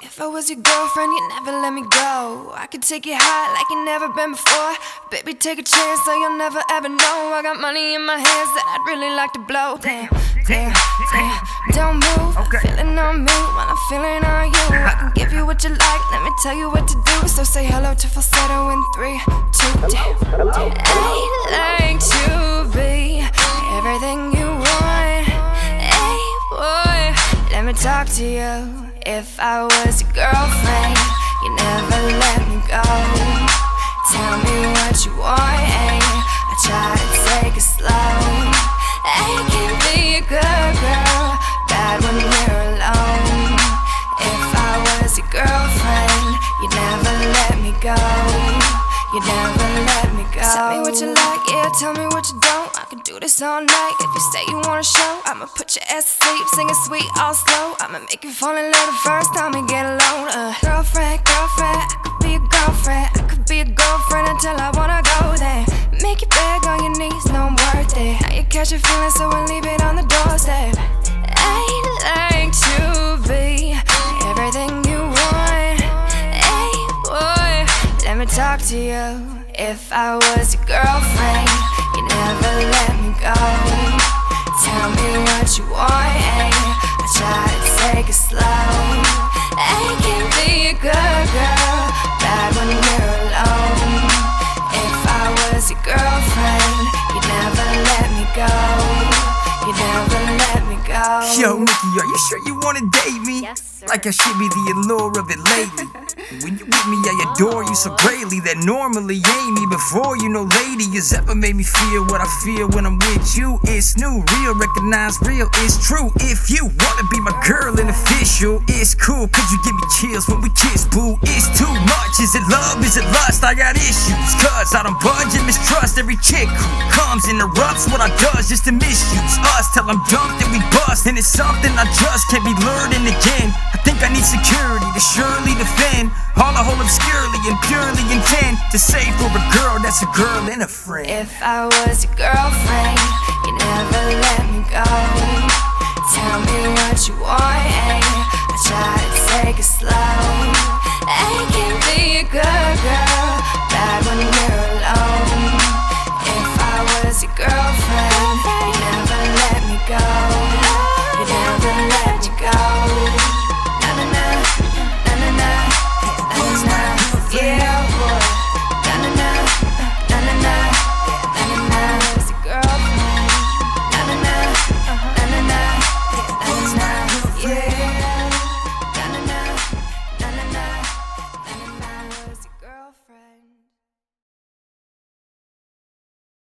If I was your girlfriend, you'd never let me go. I could take you high like you never been before. Baby, take a chance so you'll never ever know. I got money in my hands that I'd really like to blow. Damn, damn, damn. Don't move. Okay. Feeling on me when I'm feeling on you. I can give you what you like. Let me tell you what to do. So say hello to falsetto in three, two, damn. I'd let me talk to you. If I was your girlfriend, you never let me go. Tell me what you want, ay. I try to take it slow. I can be a good girl, bad when we're alone. If I was your girlfriend, you never let me go. You never let me go. Tell me what you like, yeah. Tell me what you don't. I can do this all night. If you say you wanna show, I'ma put your ass to sleep, singing sweet all slow. I'ma make you fall in love the first time we get alone. Uh, girlfriend, girlfriend, I could be a girlfriend. I could be a girlfriend until I wanna go there. Make you beg on your knees, no I'm worth it. Now you catch a feeling, so I leave it on the doorstep. I'd like to be everything you want. Hey, boy, let me talk to you. If I was your girlfriend, you never let go. Tell me what you want, ay. I try to take it slow. I can be a good girl, bad when we're alone. If I was your girlfriend, you never let me go. You never let me go. Yo, Niykee, are you sure you wanna date me? Yes, sir. Like I should be the allure of it lately. when you with me, I adore you so greatly that normally ain't me before you. No lady has ever made me feel what I feel when I'm with you. It's new, real, recognize real, it's true. If you wanna be my girl and official, it's cool. Could you give me chills when we kiss, boo? It's too much. Is it love? Is it lust? I got issues. Cause I don't budge and mistrust every chick who comes, interrupts what I does just to misuse us. Till I'm dumped and we bust. And it's something I just can't be learning again. I think I need security to surely defend all I hold obscurely and purely intend to save for a girl that's a girl and a friend. If I was your girlfriend, you never let me go. Tell me what you want, ay. I try